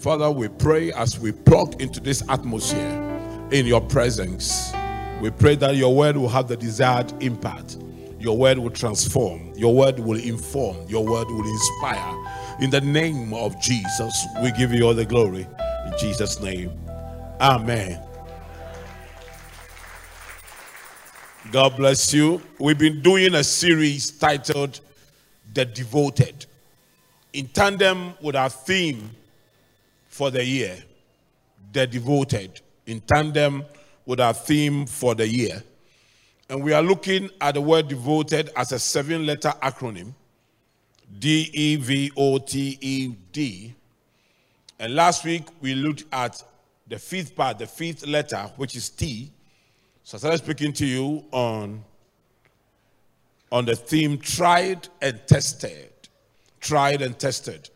Father, we pray as we plug into this atmosphere in your presence. We pray that your word will have the desired impact. Your word will transform. Your word will inform. Your word will inspire. In the name of Jesus, we give you all the glory. In Jesus' name, Amen. God bless you. We've been doing a series titled The Devoted, in tandem with our theme for the year, The Devoted, in tandem with our theme for the year. And we are looking at the word devoted as a seven letter acronym D E V O T E D. And last week we looked at the fifth part, the fifth letter, which is T. So I started speaking to you on, on the theme tried and tested. Tried and tested.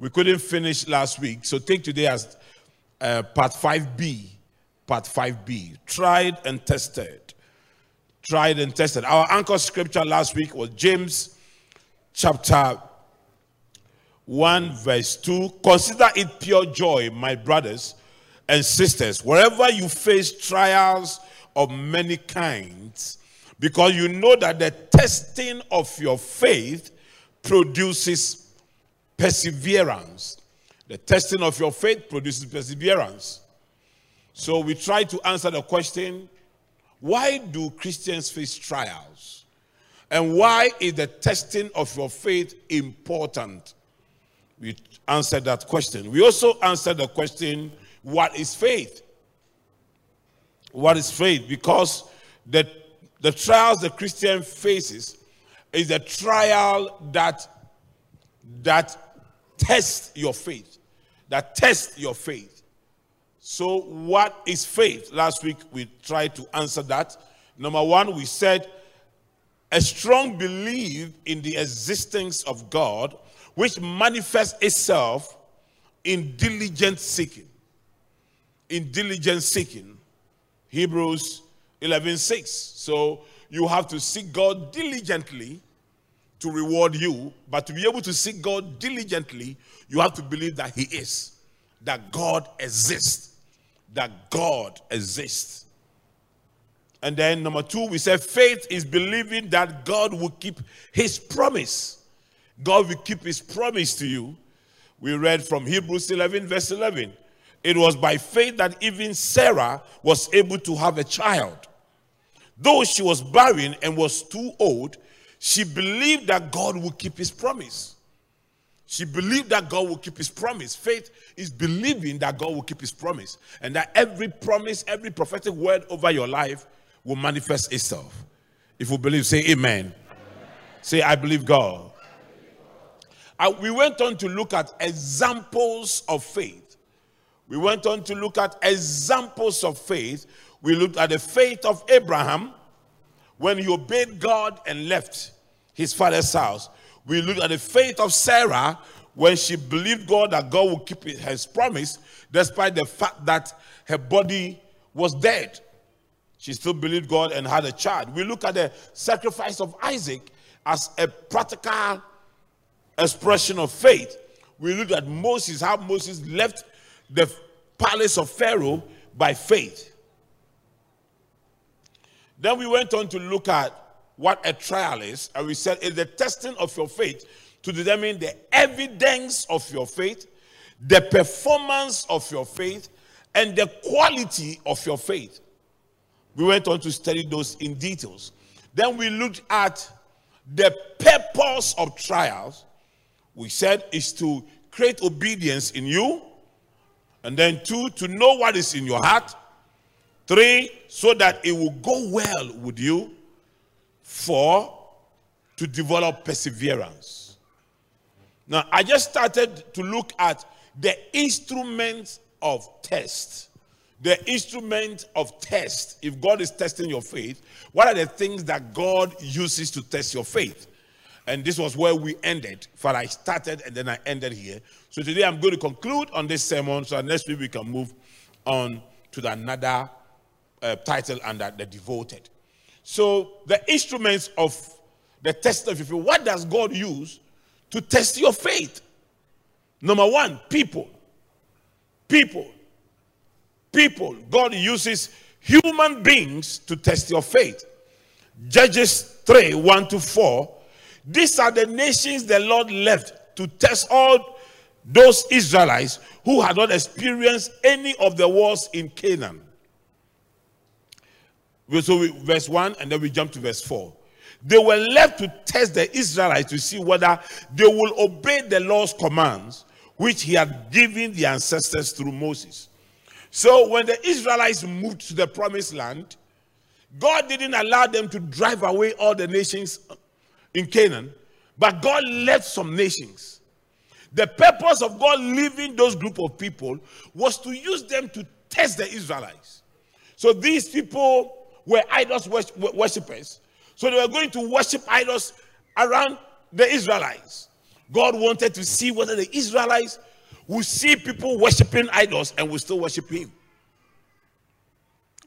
We couldn't finish last week, so take today as uh, part 5B. Part 5B. Tried and tested. Tried and tested. Our anchor scripture last week was James chapter 1, verse 2. Consider it pure joy, my brothers and sisters, wherever you face trials of many kinds, because you know that the testing of your faith produces perseverance. The testing of your faith produces perseverance. So we try to answer the question why do Christians face trials? And why is the testing of your faith important? We answered that question. We also answered the question what is faith? What is faith? Because the, the trials the Christian faces is a trial that, that test your faith, that test your faith. So, what is faith? Last week we tried to answer that. Number one, we said a strong belief in the existence of God, which manifests itself in diligent seeking. In diligent seeking. Hebrews 11 6. So, you have to seek God diligently to reward you, but to be able to seek God diligently, you have to believe that He is, that God exists, that God exists. And then number two, we said faith is believing that God will keep His promise. God will keep His promise to you. We read from Hebrews 11, verse 11. It was by faith that even Sarah was able to have a child. Though she was barren and was too old, she believed that God would keep his promise. She believed that God will keep his promise. Faith is believing that God will keep his promise and that every promise, every prophetic word over your life will manifest itself. If you believe, say amen. amen. Say, I believe God. Uh, we went on to look at examples of faith. We went on to look at examples of faith. We looked at the faith of Abraham when he obeyed God and left his father's house. We looked at the faith of Sarah when she believed God that God would keep his promise, despite the fact that her body was dead. She still believed God and had a child. We look at the sacrifice of Isaac as a practical expression of faith. We look at Moses, how Moses left the palace of Pharaoh by faith. Then we went on to look at what a trial is, and we said it's the testing of your faith to determine the evidence of your faith, the performance of your faith, and the quality of your faith. We went on to study those in details. Then we looked at the purpose of trials. We said is to create obedience in you, and then two, to know what is in your heart, Three, so that it will go well with you. Four, to develop perseverance. Now, I just started to look at the instruments of test. The instrument of test. If God is testing your faith, what are the things that God uses to test your faith? And this was where we ended. For I started and then I ended here. So today I'm going to conclude on this sermon so next week we can move on to the another uh, title under the devoted. So the instruments of the test of your faith, what does God use to test your faith? Number one, people. People, people, God uses human beings to test your faith. Judges 3 1 to 4. These are the nations the Lord left to test all those Israelites who had not experienced any of the wars in Canaan. So, we, verse 1, and then we jump to verse 4. They were left to test the Israelites to see whether they will obey the Lord's commands, which he had given the ancestors through Moses. So, when the Israelites moved to the promised land, God didn't allow them to drive away all the nations in Canaan, but God left some nations. The purpose of God leaving those group of people was to use them to test the Israelites. So these people were idols worshippers. So they were going to worship idols around the Israelites. God wanted to see whether the Israelites would see people worshiping idols and would still worship Him.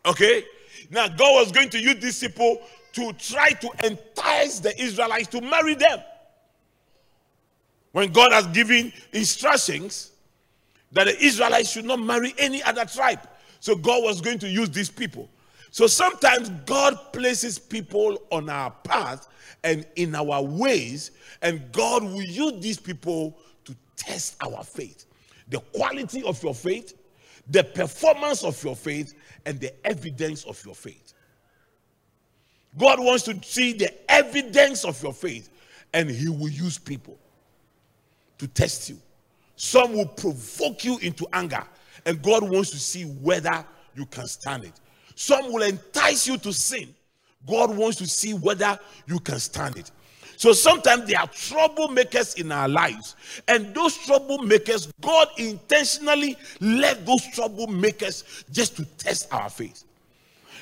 Okay? Now, God was going to use these people to try to entice the Israelites to marry them. When God has given instructions that the Israelites should not marry any other tribe. So God was going to use these people. So sometimes God places people on our path and in our ways, and God will use these people to test our faith. The quality of your faith, the performance of your faith, and the evidence of your faith. God wants to see the evidence of your faith, and He will use people to test you. Some will provoke you into anger, and God wants to see whether you can stand it. Some will entice you to sin. God wants to see whether you can stand it. So sometimes there are troublemakers in our lives, and those troublemakers, God intentionally left those troublemakers just to test our faith.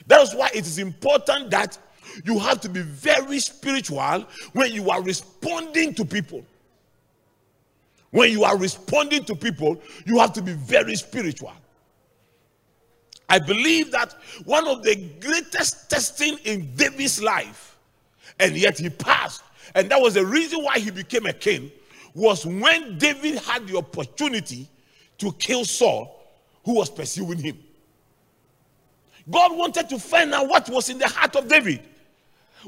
That's why it is important that you have to be very spiritual when you are responding to people. When you are responding to people, you have to be very spiritual. I believe that one of the greatest testing in David's life, and yet he passed, and that was the reason why he became a king, was when David had the opportunity to kill Saul, who was pursuing him. God wanted to find out what was in the heart of David.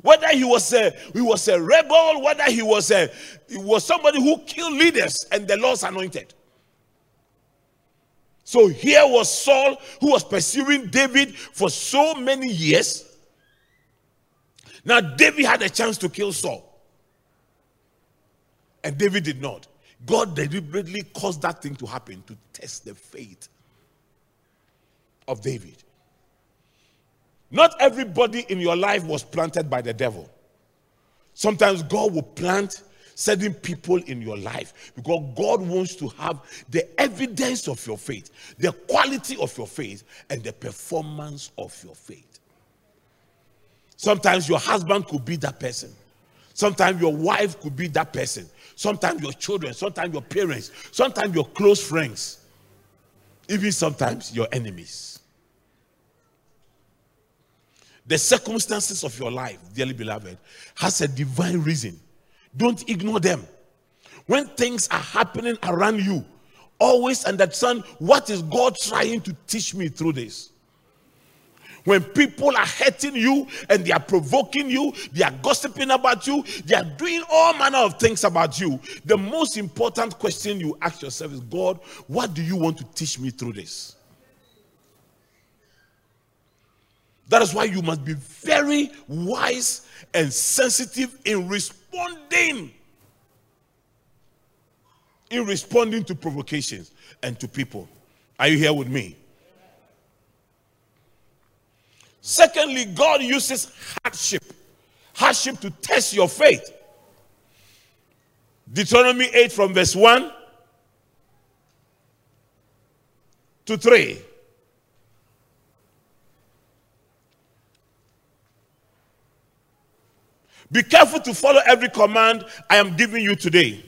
Whether he was a he was a rebel, whether he was a he was somebody who killed leaders and the Lord's anointed. So here was Saul who was pursuing David for so many years. Now, David had a chance to kill Saul, and David did not. God deliberately caused that thing to happen to test the faith of David. Not everybody in your life was planted by the devil. Sometimes God will plant certain people in your life because God wants to have the evidence of your faith, the quality of your faith, and the performance of your faith. Sometimes your husband could be that person. Sometimes your wife could be that person. Sometimes your children, sometimes your parents, sometimes your close friends, even sometimes your enemies. The circumstances of your life, dearly beloved, has a divine reason don't ignore them. When things are happening around you, always understand what is God trying to teach me through this. When people are hurting you and they are provoking you, they are gossiping about you, they are doing all manner of things about you, the most important question you ask yourself is God, what do you want to teach me through this? That is why you must be very wise and sensitive in responding. In responding to provocations and to people. Are you here with me? Secondly, God uses hardship. Hardship to test your faith. Deuteronomy 8 from verse 1 to 3. Be careful to follow every command I am giving you today.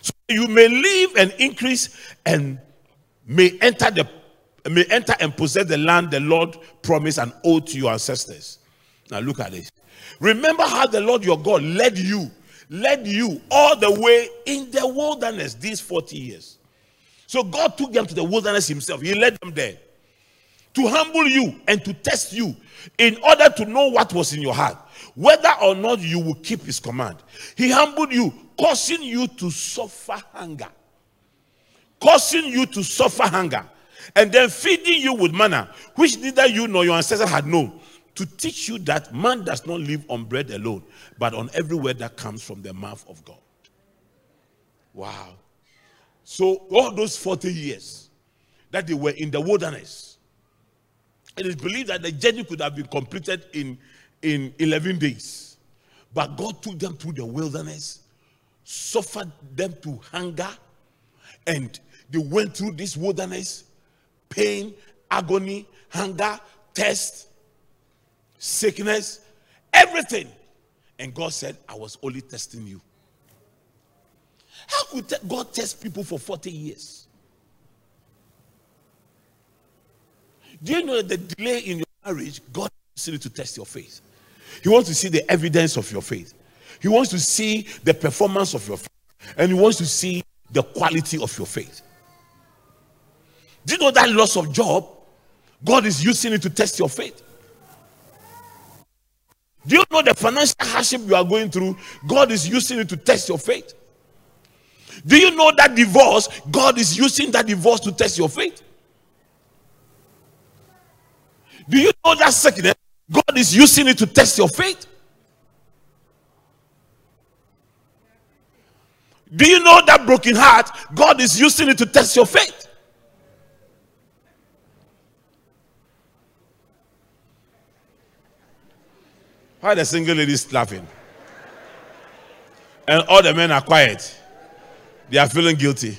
So you may live and increase and may enter the may enter and possess the land the Lord promised and owed to your ancestors. Now look at this. Remember how the Lord your God led you, led you all the way in the wilderness these 40 years. So God took them to the wilderness himself. He led them there to humble you and to test you in order to know what was in your heart, whether or not you will keep his command. He humbled you, causing you to suffer hunger. Causing you to suffer hunger. And then feeding you with manna, which neither you nor your ancestors had known, to teach you that man does not live on bread alone, but on every word that comes from the mouth of God. Wow. So, all those 40 years that they were in the wilderness, it is believed that the journey could have been completed in, in 11 days. But God took them through the wilderness, suffered them to hunger, and they went through this wilderness pain, agony, hunger, thirst, sickness, everything. And God said, I was only testing you. How could God test people for 40 years? Do you know that the delay in your marriage, God wants you to test your faith? He wants to see the evidence of your faith. He wants to see the performance of your faith. And he wants to see the quality of your faith. Do you know that loss of job? God is using it to test your faith. Do you know the financial hardship you are going through? God is using it to test your faith. Do you know that divorce? God is using that divorce to test your faith. Do you know that sickness? God is using it to test your faith. Do you know that broken heart? God is using it to test your faith. Why the single ladies laughing? And all the men are quiet. They are feeling guilty.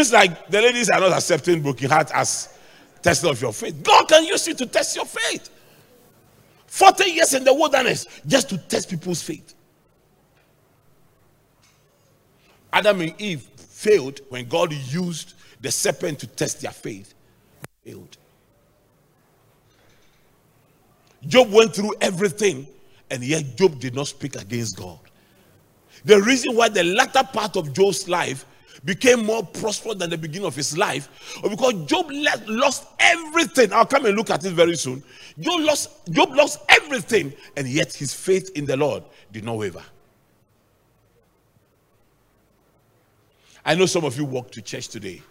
Looks like the ladies are not accepting broken heart as test of your faith. God can use you to test your faith. 40 years in the wilderness just to test people's faith. Adam and Eve failed when God used the serpent to test their faith. Failed. Job went through everything, and yet Job did not speak against God. The reason why the latter part of Job's life became more prosperous than the beginning of his life because Job lost everything. I'll come and look at it very soon. Job lost, Job lost everything, and yet his faith in the Lord did not waver. I know some of you walk to church today.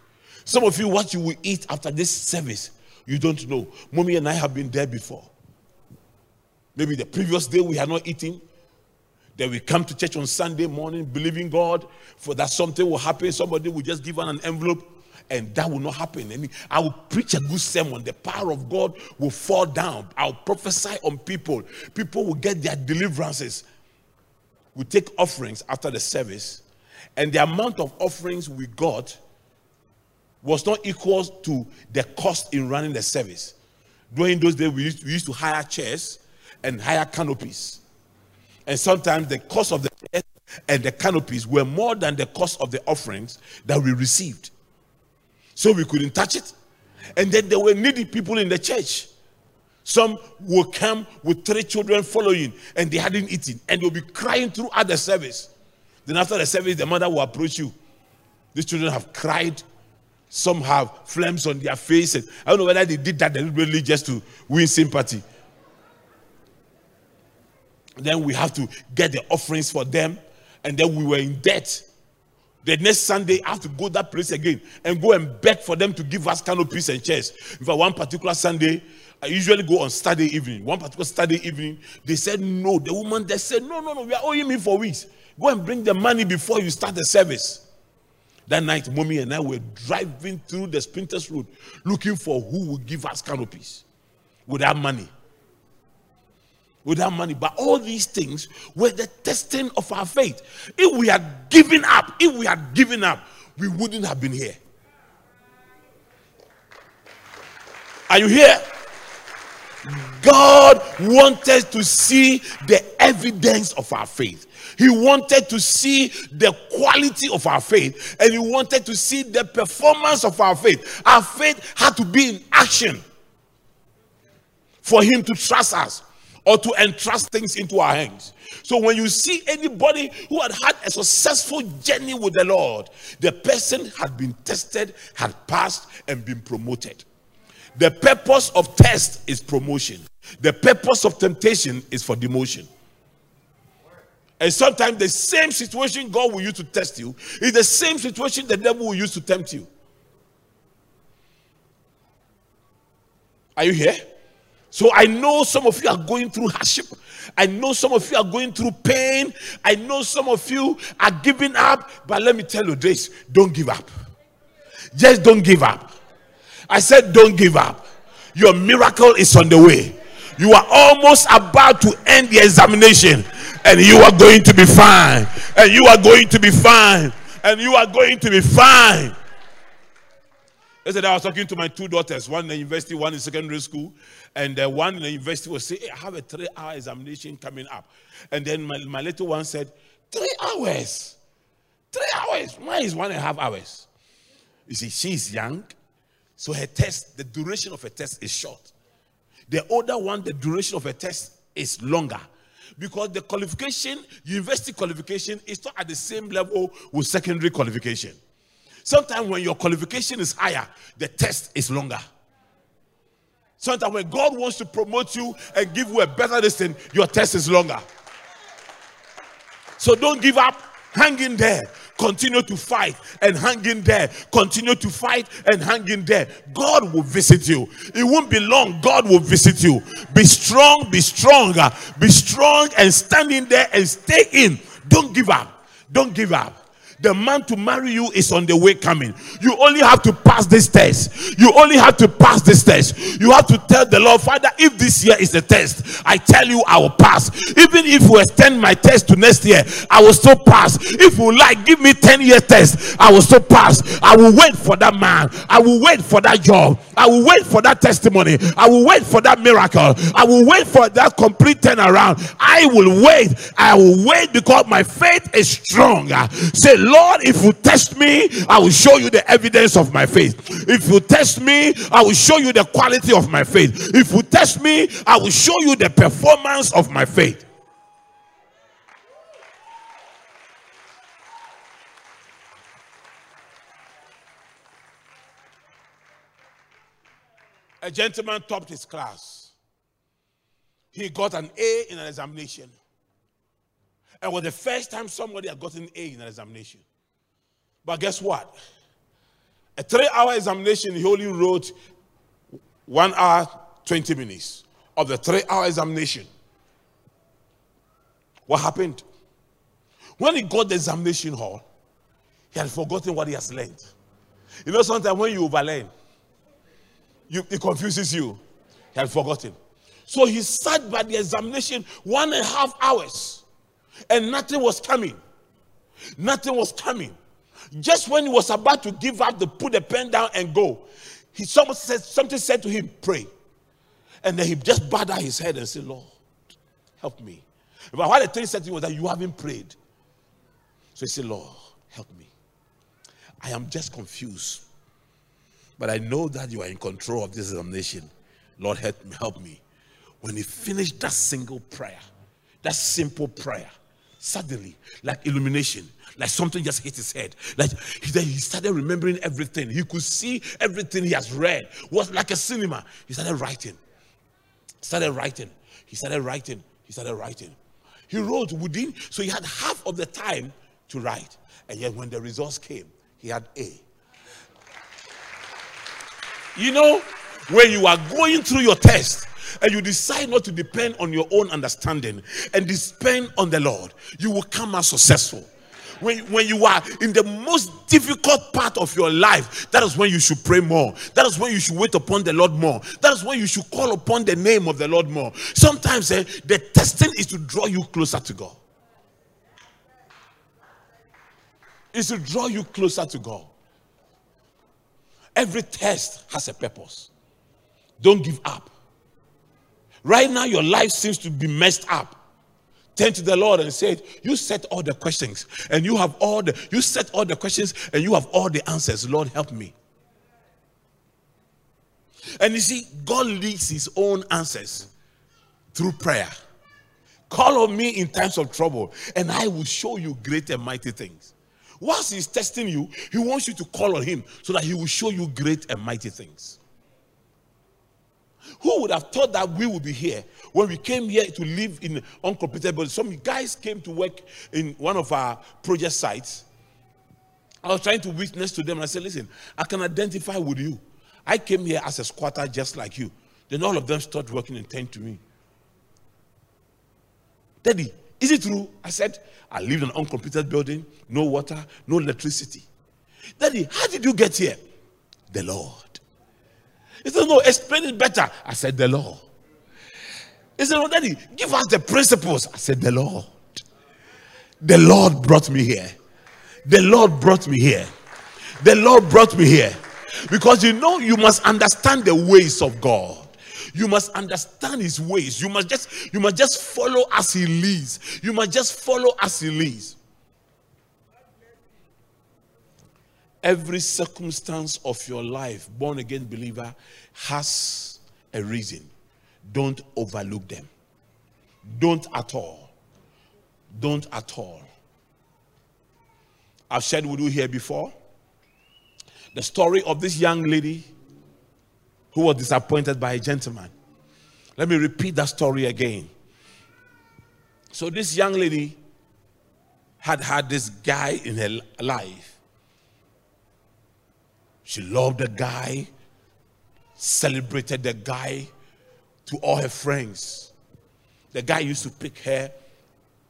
Some of you, what you will eat after this service, you don't know. Mommy and I have been there before. Maybe the previous day we had not eaten. Then we come to church on Sunday morning believing God for that something will happen. Somebody will just give an envelope and that will not happen. And I will preach a good sermon. The power of God will fall down. I'll prophesy on people. People will get their deliverances. We take offerings after the service, and the amount of offerings we got was not equal to the cost in running the service. During those days, we used, we used to hire chairs and hire canopies. And sometimes the cost of the and the canopies were more than the cost of the offerings that we received. So we couldn't touch it. And then there were needy people in the church. Some will come with three children following and they hadn't eaten and they'll be crying throughout the service. Then after the service, the mother will approach you. These children have cried. Some have flames on their faces. I don't know whether they did that deliberately just to win sympathy. Then we have to get the offerings for them. And then we were in debt. The next Sunday, I have to go that place again and go and beg for them to give us canopies and chairs. Fact, one particular Sunday, I usually go on Saturday evening. One particular Saturday evening, they said no. The woman they said, No, no, no, we are owing me for weeks. Go and bring the money before you start the service. That night, mommy and I were driving through the Spintex Road looking for who would give us canopies without money without money. But all these things were the testing of our faith. If we had given up, if we had given up, we wouldn't have been here. Are you here? God wanted to see the evidence of our faith. He wanted to see the quality of our faith and he wanted to see the performance of our faith. Our faith had to be in action for him to trust us. Or to entrust things into our hands. So when you see anybody who had had a successful journey with the Lord, the person had been tested, had passed, and been promoted. The purpose of test is promotion. The purpose of temptation is for demotion. And sometimes the same situation God will use to test you is the same situation the devil will use to tempt you. Are you here? So I know some of you are going through hardship. I know some of you are going through pain. I know some of you are giving up. But let me tell you this don't give up. Just don't give up. I said, don't give up. Your miracle is on the way. You are almost about to end the examination, and you are going to be fine. And you are going to be fine. And you are going to be fine. Yesterday, I was talking to my two daughters, one in university, one in secondary school, and the one in the university was saying, hey, I have a three hour examination coming up. And then my, my little one said, Three hours? Three hours? Why is one and a half hours? You see, she's young, so her test, the duration of her test is short. The older one, the duration of her test is longer because the qualification, university qualification, is not at the same level with secondary qualification. Sometimes when your qualification is higher, the test is longer. Sometimes when God wants to promote you and give you a better distance, your test is longer. So don't give up. Hang in there. Continue to fight and hang in there. Continue to fight and hang in there. God will visit you. It won't be long. God will visit you. Be strong, be stronger, be strong and stand in there and stay in. Don't give up. Don't give up. The man to marry you is on the way coming. You only have to pass this test. You only have to pass this test. You have to tell the Lord, Father, if this year is the test, I tell you I will pass. Even if you extend my test to next year, I will still pass. If you like, give me 10 year test, I will still pass. I will wait for that man. I will wait for that job. I will wait for that testimony. I will wait for that miracle. I will wait for that complete turnaround. I will wait. I will wait because my faith is strong. Say, Lord, if you test me, I will show you the evidence of my faith. If you test me, I will show you the quality of my faith. If you test me, I will show you the performance of my faith. A gentleman topped his class. He got an A in an examination. And was the first time somebody had gotten A in an examination. But guess what? A three hour examination, he only wrote one hour, 20 minutes of the three hour examination. What happened? When he got the examination hall, he had forgotten what he has learned. You know, sometimes when you overlearn, you, it confuses you. He had forgotten. So he sat by the examination one and a half hours, and nothing was coming. Nothing was coming. Just when he was about to give up, to put the pen down and go, he someone said something said to him, "Pray," and then he just bowed his head and said, "Lord, help me." But what the thing said to him was that you haven't prayed. So he said, "Lord, help me. I am just confused, but I know that you are in control of this examination. Lord, help me, help me." When he finished that single prayer, that simple prayer, suddenly, like illumination, like something just hit his head. Like he, he started remembering everything. He could see everything he has read. It was like a cinema. He started writing. Started writing. He started writing. He started writing. He wrote within, so he had half of the time to write. And yet when the results came, he had A. You know, when you are going through your test, and you decide not to depend on your own understanding and depend on the Lord, you will come out successful when, when you are in the most difficult part of your life, that is when you should pray more. That is when you should wait upon the Lord more. That is when you should call upon the name of the Lord more. Sometimes eh, the testing is to draw you closer to God. Is to draw you closer to God. Every test has a purpose. Don't give up. Right now, your life seems to be messed up turn to the Lord and say, You set all the questions and you have all the you set all the questions and you have all the answers. Lord, help me. And you see, God leads his own answers through prayer. Call on me in times of trouble, and I will show you great and mighty things. Once he's testing you, he wants you to call on him so that he will show you great and mighty things. Who would have thought that we would be here when we came here to live in uncompleted buildings? Some guys came to work in one of our project sites. I was trying to witness to them. And I said, Listen, I can identify with you. I came here as a squatter just like you. Then all of them started working and turned to me. Daddy, is it true? I said, I live in an uncompleted building, no water, no electricity. Daddy, how did you get here? The Lord. He said, No, explain it better. I said, The Lord. He said, No, Daddy, give us the principles. I said, The Lord. The Lord brought me here. The Lord brought me here. The Lord brought me here. Because you know, you must understand the ways of God. You must understand his ways. You must just you must just follow as he leads. You must just follow as he leads. Every circumstance of your life, born again believer, has a reason. Don't overlook them. Don't at all. Don't at all. I've shared with you here before the story of this young lady who was disappointed by a gentleman. Let me repeat that story again. So, this young lady had had this guy in her life. She loved the guy, celebrated the guy to all her friends. The guy used to pick her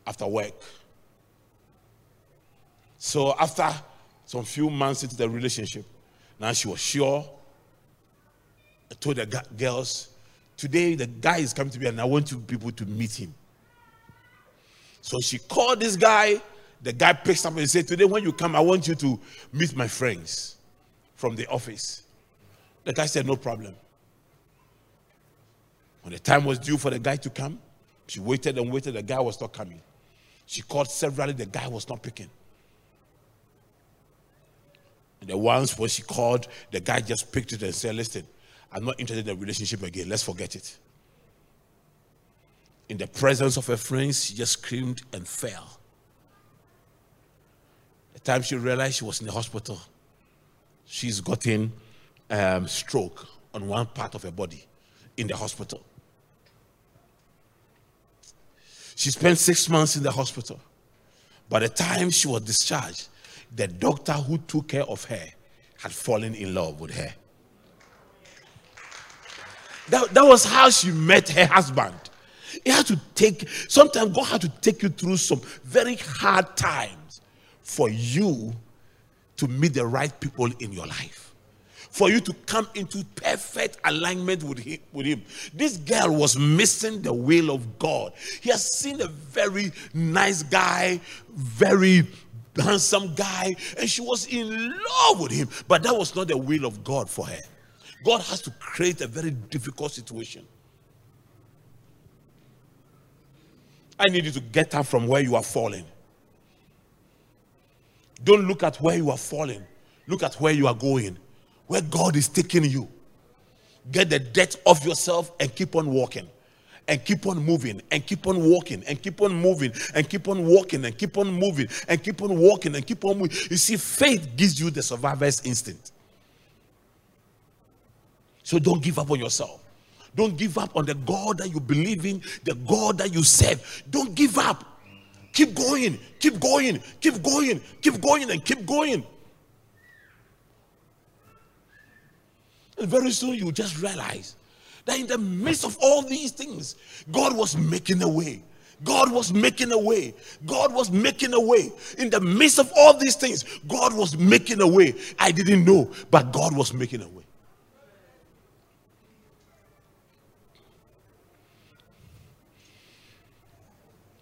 after work. So, after some few months into the relationship, now she was sure I told the girls, today the guy is coming to me and I want you people to meet him. So she called this guy. The guy picks up and said, Today, when you come, I want you to meet my friends from the office. The guy said, No problem. When the time was due for the guy to come, she waited and waited. The guy was not coming. She called severally. The guy was not picking. And the ones when she called, the guy just picked it and said, Listen, I'm not interested in a relationship again. Let's forget it. In the presence of her friends, she just screamed and fell. The time she realized she was in the hospital, she's gotten um, stroke on one part of her body in the hospital. She spent six months in the hospital. By the time she was discharged, the doctor who took care of her had fallen in love with her. That, that was how she met her husband. He had to take, sometimes God had to take you through some very hard times for you to meet the right people in your life. For you to come into perfect alignment with him, with him. This girl was missing the will of God. He has seen a very nice guy, very handsome guy, and she was in love with him. But that was not the will of God for her. God has to create a very difficult situation. I need you to get up from where you are falling. Don't look at where you are falling. Look at where you are going, where God is taking you. Get the debt off yourself and keep on walking and keep on moving and keep on walking and keep on moving and keep on walking and keep on moving and keep on walking and keep on moving. You see, faith gives you the survivor's instinct. So don't give up on yourself. Don't give up on the God that you believe in, the God that you serve. Don't give up. Keep going, keep going, keep going, keep going, and keep going. And very soon you just realize that in the midst of all these things, God was making a way. God was making a way. God was making a way. In the midst of all these things, God was making a way. I didn't know, but God was making a way.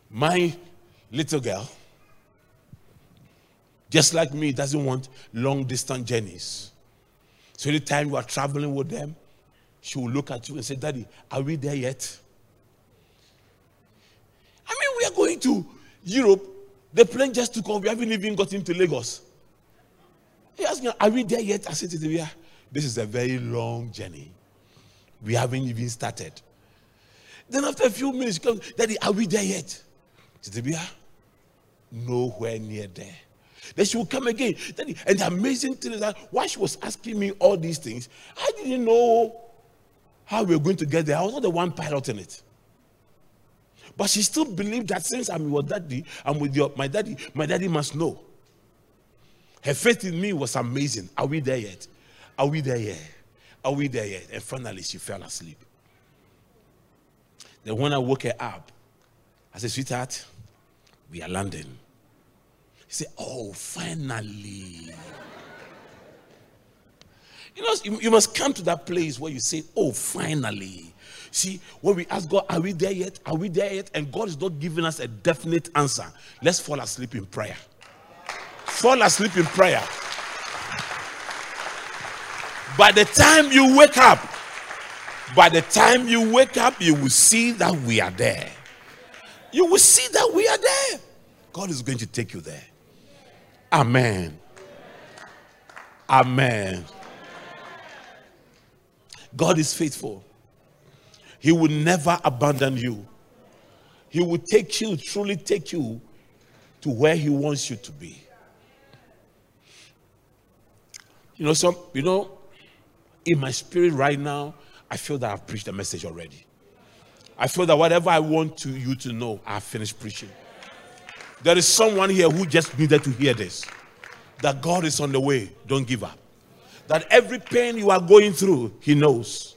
My little girl, just like me, doesn't want long distance journeys. So anytime you are traveling with them, she will look at you and say, Daddy, are we there yet? I mean, we are going to Europe. The plane just took off. We haven't even gotten to Lagos. He asked me, Are we there yet? I said to him, This is a very long journey. We haven't even started. Then after a few minutes, she comes, Daddy, are we there yet? Tibia, nowhere near there. Then she will come again. And the amazing thing is that while she was asking me all these things, I didn't know how we were going to get there. I was not the one piloting it. But she still believed that since I'm your daddy, I'm with your my daddy, my daddy must know. Her faith in me was amazing. Are we there yet? Are we there yet? Are we there yet? And finally, she fell asleep. Then when I woke her up, I said, Sweetheart, we are landing. He said, Oh, finally. You know, you, you must come to that place where you say, Oh, finally. See, when we ask God, Are we there yet? Are we there yet? And God is not giving us a definite answer. Let's fall asleep in prayer. Fall asleep in prayer. By the time you wake up, by the time you wake up, you will see that we are there. You will see that we are there. God is going to take you there. Amen. Amen. God is faithful. He will never abandon you. He will take you, truly take you to where He wants you to be. You know, some, you know, in my spirit right now, I feel that I've preached the message already. I feel that whatever I want to you to know, I've finished preaching. There is someone here who just needed to hear this. That God is on the way. Don't give up. That every pain you are going through, He knows.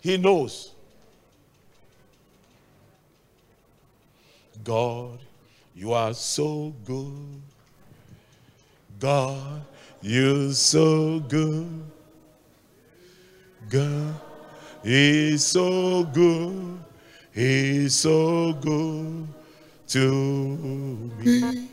He knows. God, you are so good. God, you're so good. God is so good. He's so good to me.